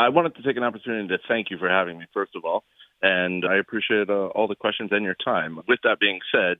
I wanted to take an opportunity to thank you for having me, first of all, and I appreciate uh, all the questions and your time. With that being said,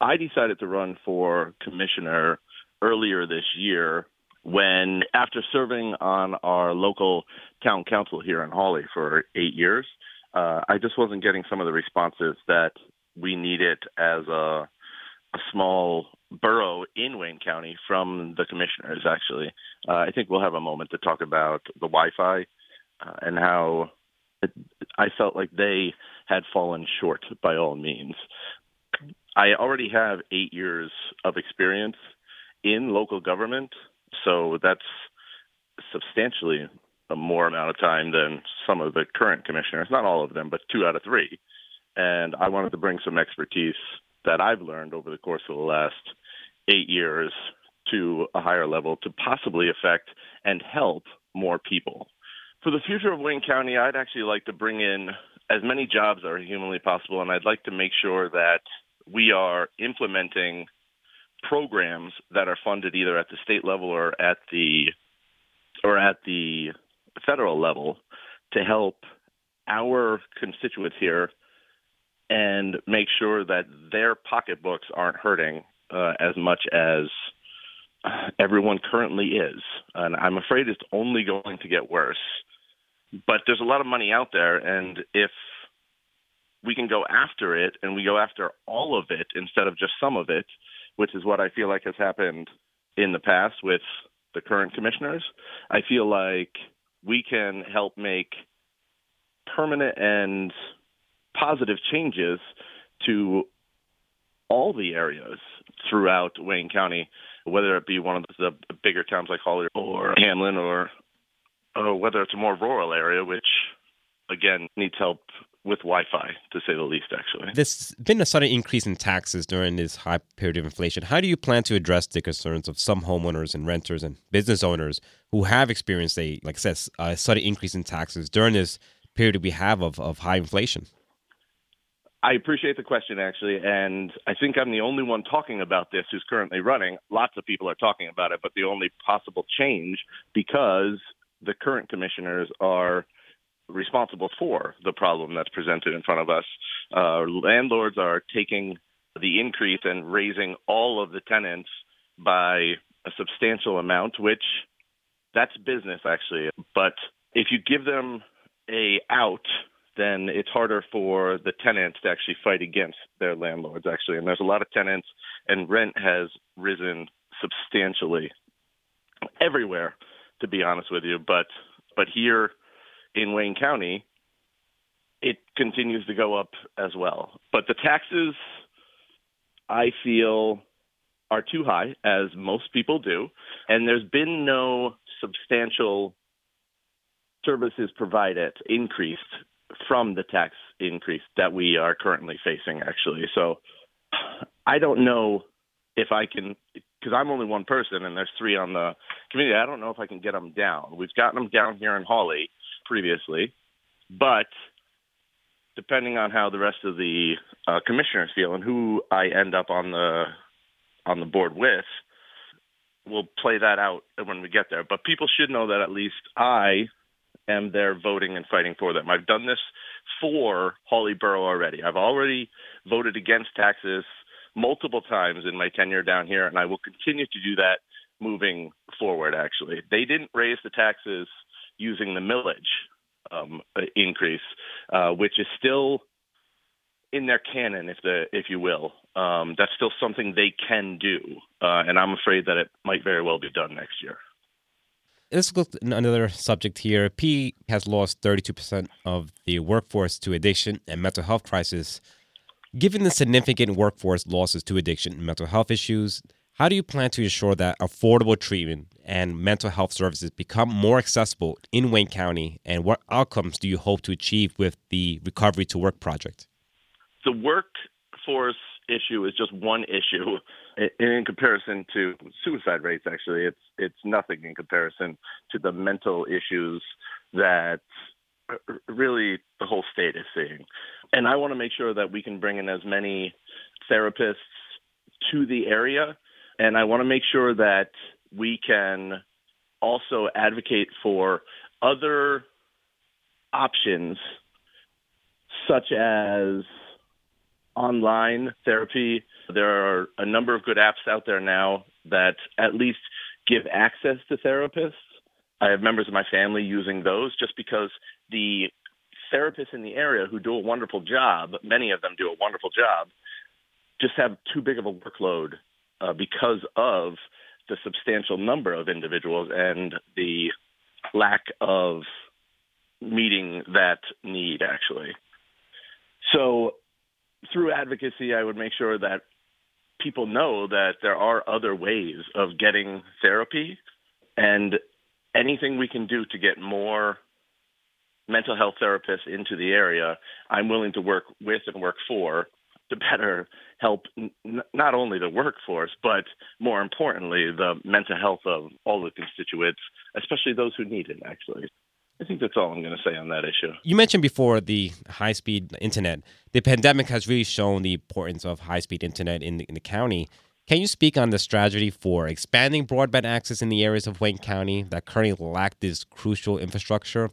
I decided to run for commissioner earlier this year when, after serving on our local town council here in Hawley for eight years, uh, I just wasn't getting some of the responses that we needed as a, a small borough in Wayne County from the commissioners. Actually, uh, I think we'll have a moment to talk about the Wi-Fi uh, and how it, I felt like they had fallen short by all means. I already have eight years of experience in local government, so that's substantially a more amount of time than some of the current commissioners, not all of them, but two out of three. And I wanted to bring some expertise that I've learned over the course of the last eight years to a higher level to possibly affect and help more people. For the future of Wayne County, I'd actually like to bring in as many jobs as humanly possible, and I'd like to make sure that we are implementing programs that are funded either at the state level or at the or at the federal level to help our constituents here and make sure that their pocketbooks aren't hurting uh, as much as everyone currently is. And I'm afraid it's only going to get worse. But there's a lot of money out there, and if we can go after it and we go after all of it instead of just some of it, which is what I feel like has happened in the past with the current commissioners. I feel like we can help make permanent and positive changes to all the areas throughout Wayne County, whether it be one of the bigger towns like Hawley or Hamlin or, or whether it's a more rural area, which again needs help with Wi-Fi, to say the least. Actually, there's been a sudden increase in taxes during this high period of inflation. How do you plan to address the concerns of some homeowners and renters and business owners who have experienced a, like I said, a sudden increase in taxes during this period we have of, of high inflation? I appreciate the question, actually, and I think I'm the only one talking about this who's currently running. Lots of people are talking about it, but the only possible change because the current commissioners are responsible for the problem that's presented in front of us. Uh, landlords are taking the increase and raising all of the tenants by a substantial amount, which that's business actually. But if you give them a out, then it's harder for the tenants to actually fight against their landlords actually. And there's a lot of tenants and rent has risen substantially everywhere, to be honest with you. But but here in Wayne County, it continues to go up as well. But the taxes, I feel, are too high, as most people do, and there's been no substantial services provided increased from the tax increase that we are currently facing, actually. So I don't know if I can, because I'm only one person and there's three on the committee. I don't know if I can get them down. We've gotten them down here in Hawley previously, but depending on how the rest of the uh, commissioners feel and who I end up on the on the board with, we'll play that out when we get there. But people should know that at least I am there voting and fighting for them. I've done this for Hawley Borough already. I've already voted against taxes multiple times in my tenure down here, and I will continue to do that moving forward. Actually, they didn't raise the taxes using the millage um, increase, uh, which is still in their canon, if the if you will. Um, that's still something they can do, uh, and I'm afraid that it might very well be done next year. Let's look at another subject here. P has lost 32% of the workforce to addiction and mental health crisis. Given the significant workforce losses to addiction and mental health issues, how do you plan to ensure that affordable treatment and mental health services become more accessible in Wayne County? And what outcomes do you hope to achieve with the Recovery to Work project? The workforce issue is just one issue in comparison to suicide rates. Actually, it's it's nothing in comparison to the mental issues that really the whole state is seeing. And I want to make sure that we can bring in as many therapists to the area and I want to make sure that we can also advocate for other options such as online therapy. There are a number of good apps out there now that at least give access to therapists. I have members of my family using those just because the therapists in the area who do a wonderful job, many of them do a wonderful job, just have too big of a workload uh, because of the substantial number of individuals and the lack of meeting that need, actually. So, through advocacy, I would make sure that people know that there are other ways of getting therapy and anything we can do to get more mental health therapists into the area, I'm willing to work with and work for to better help n- not only the workforce, but more importantly, the mental health of all the constituents, especially those who need it, actually. I think that's all I'm going to say on that issue. You mentioned before the high speed internet. The pandemic has really shown the importance of high speed internet in the, in the county. Can you speak on the strategy for expanding broadband access in the areas of Wayne County that currently lack this crucial infrastructure?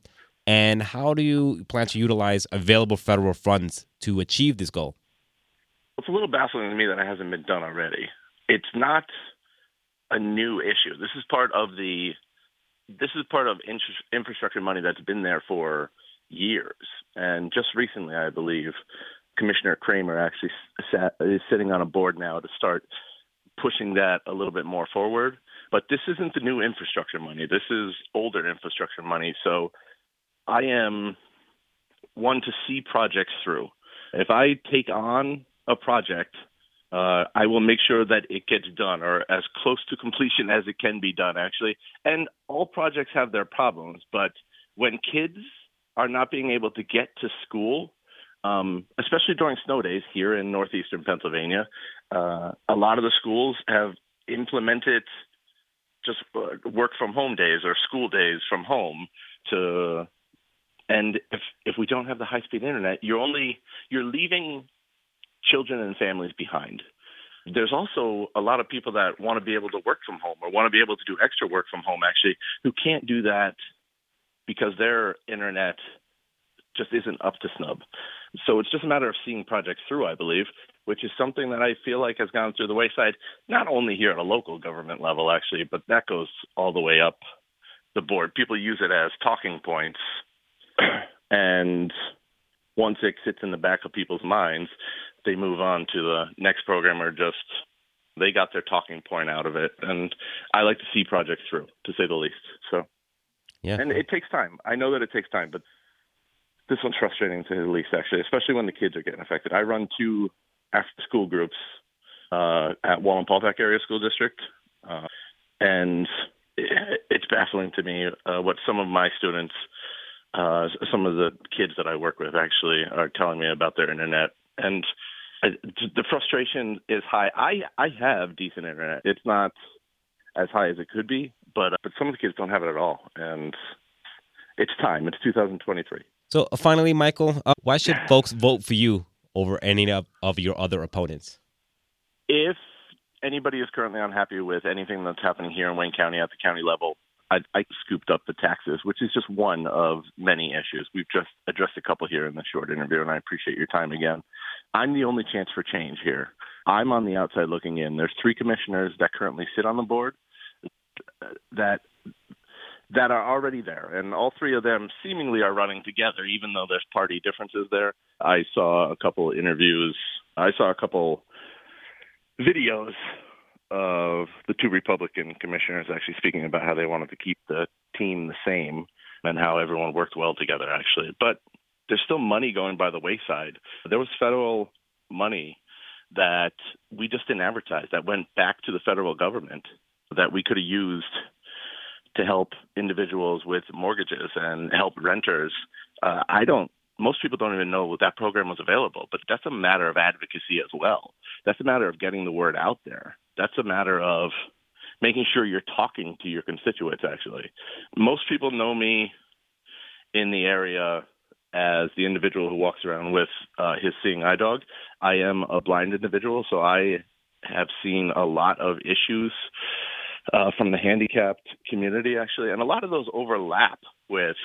And how do you plan to utilize available federal funds to achieve this goal? It's a little baffling to me that it hasn't been done already. It's not a new issue. This is part of the this is part of infrastructure money that's been there for years. And just recently, I believe, Commissioner Cramer actually sat, is sitting on a board now to start pushing that a little bit more forward. But this isn't the new infrastructure money. This is older infrastructure money. So I am one to see projects through. If I take on a project, uh, I will make sure that it gets done or as close to completion as it can be done, actually. And all projects have their problems, but when kids are not being able to get to school, um, especially during snow days here in northeastern Pennsylvania, uh, a lot of the schools have implemented just uh, work from home days or school days from home to and if if we don't have the high speed internet, you're only you're leaving children and families behind. There's also a lot of people that want to be able to work from home or want to be able to do extra work from home actually who can't do that because their internet just isn't up to snub. So it's just a matter of seeing projects through, I believe, which is something that I feel like has gone through the wayside, not only here at a local government level, actually, but that goes all the way up the board. People use it as talking points and once it sits in the back of people's minds, they move on to the next program or just they got their talking point out of it. And I like to see projects through, to say the least. So, yeah, and it takes time. I know that it takes time, but this one's frustrating to say the least, actually, especially when the kids are getting affected. I run two after school groups uh, at Wallenpaupack Area School District, uh, and it's baffling to me uh, what some of my students uh, some of the kids that I work with actually are telling me about their internet, and I, the frustration is high. I I have decent internet. It's not as high as it could be, but uh, but some of the kids don't have it at all, and it's time. It's 2023. So uh, finally, Michael, uh, why should folks vote for you over any of, of your other opponents? If anybody is currently unhappy with anything that's happening here in Wayne County at the county level, I, I scooped up the taxes, which is just one of many issues. We've just addressed a couple here in this short interview, and I appreciate your time again. I'm the only chance for change here. I'm on the outside looking in. There's three commissioners that currently sit on the board that that are already there, and all three of them seemingly are running together, even though there's party differences there. I saw a couple interviews. I saw a couple videos of the two Republican commissioners actually speaking about how they wanted to keep the team the same and how everyone worked well together, actually. But there's still money going by the wayside. There was federal money that we just didn't advertise that went back to the federal government that we could have used to help individuals with mortgages and help renters. Uh, I don't most people don't even know that program was available, but that's a matter of advocacy as well. That's a matter of getting the word out there. That's a matter of making sure you're talking to your constituents, actually. Most people know me in the area as the individual who walks around with uh, his seeing eye dog. I am a blind individual, so I have seen a lot of issues uh, from the handicapped community, actually, and a lot of those overlap with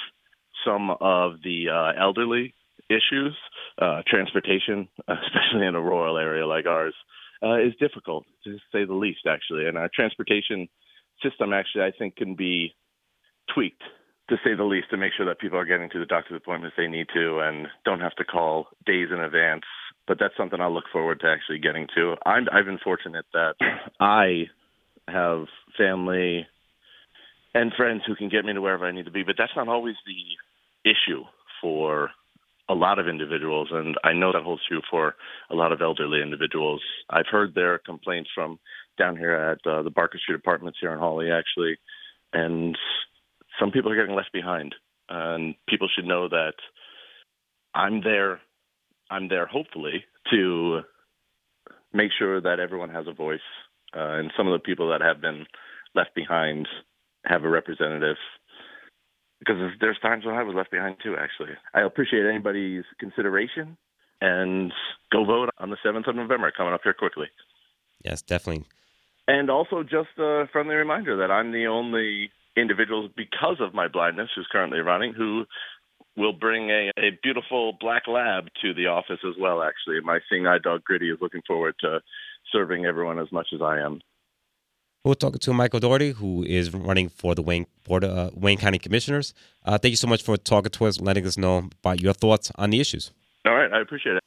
some of the uh, elderly issues. Uh, transportation, especially in a rural area like ours, uh, is difficult to say the least, actually. And our transportation system, actually, I think, can be tweaked to say the least to make sure that people are getting to the doctor's appointments they need to and don't have to call days in advance. But that's something I'll look forward to actually getting to. I'm, I've been fortunate that I have family and friends who can get me to wherever I need to be, but that's not always the issue for a lot of individuals, and I know that holds true for a lot of elderly individuals. I've heard their complaints from down here at uh, the Barker Street Apartments here in Hawley, actually, and some people are getting left behind, and people should know that I'm there. I'm there, hopefully, to make sure that everyone has a voice, uh, and some of the people that have been left behind have a representative because there's times when I was left behind too. Actually, I appreciate anybody's consideration and go vote on the seventh of November coming up here quickly. Yes, definitely. And also, just a friendly reminder that I'm the only individual because of my blindness who's currently running who will bring a, a beautiful black lab to the office as well. Actually, my seeing eye dog Gritty is looking forward to serving everyone as much as I am. We're talking to Michael Dougherty, who is running for the Wayne Board, uh, Wayne County Commissioners. Uh, thank you so much for talking to us, letting us know about your thoughts on the issues. All right, I appreciate it.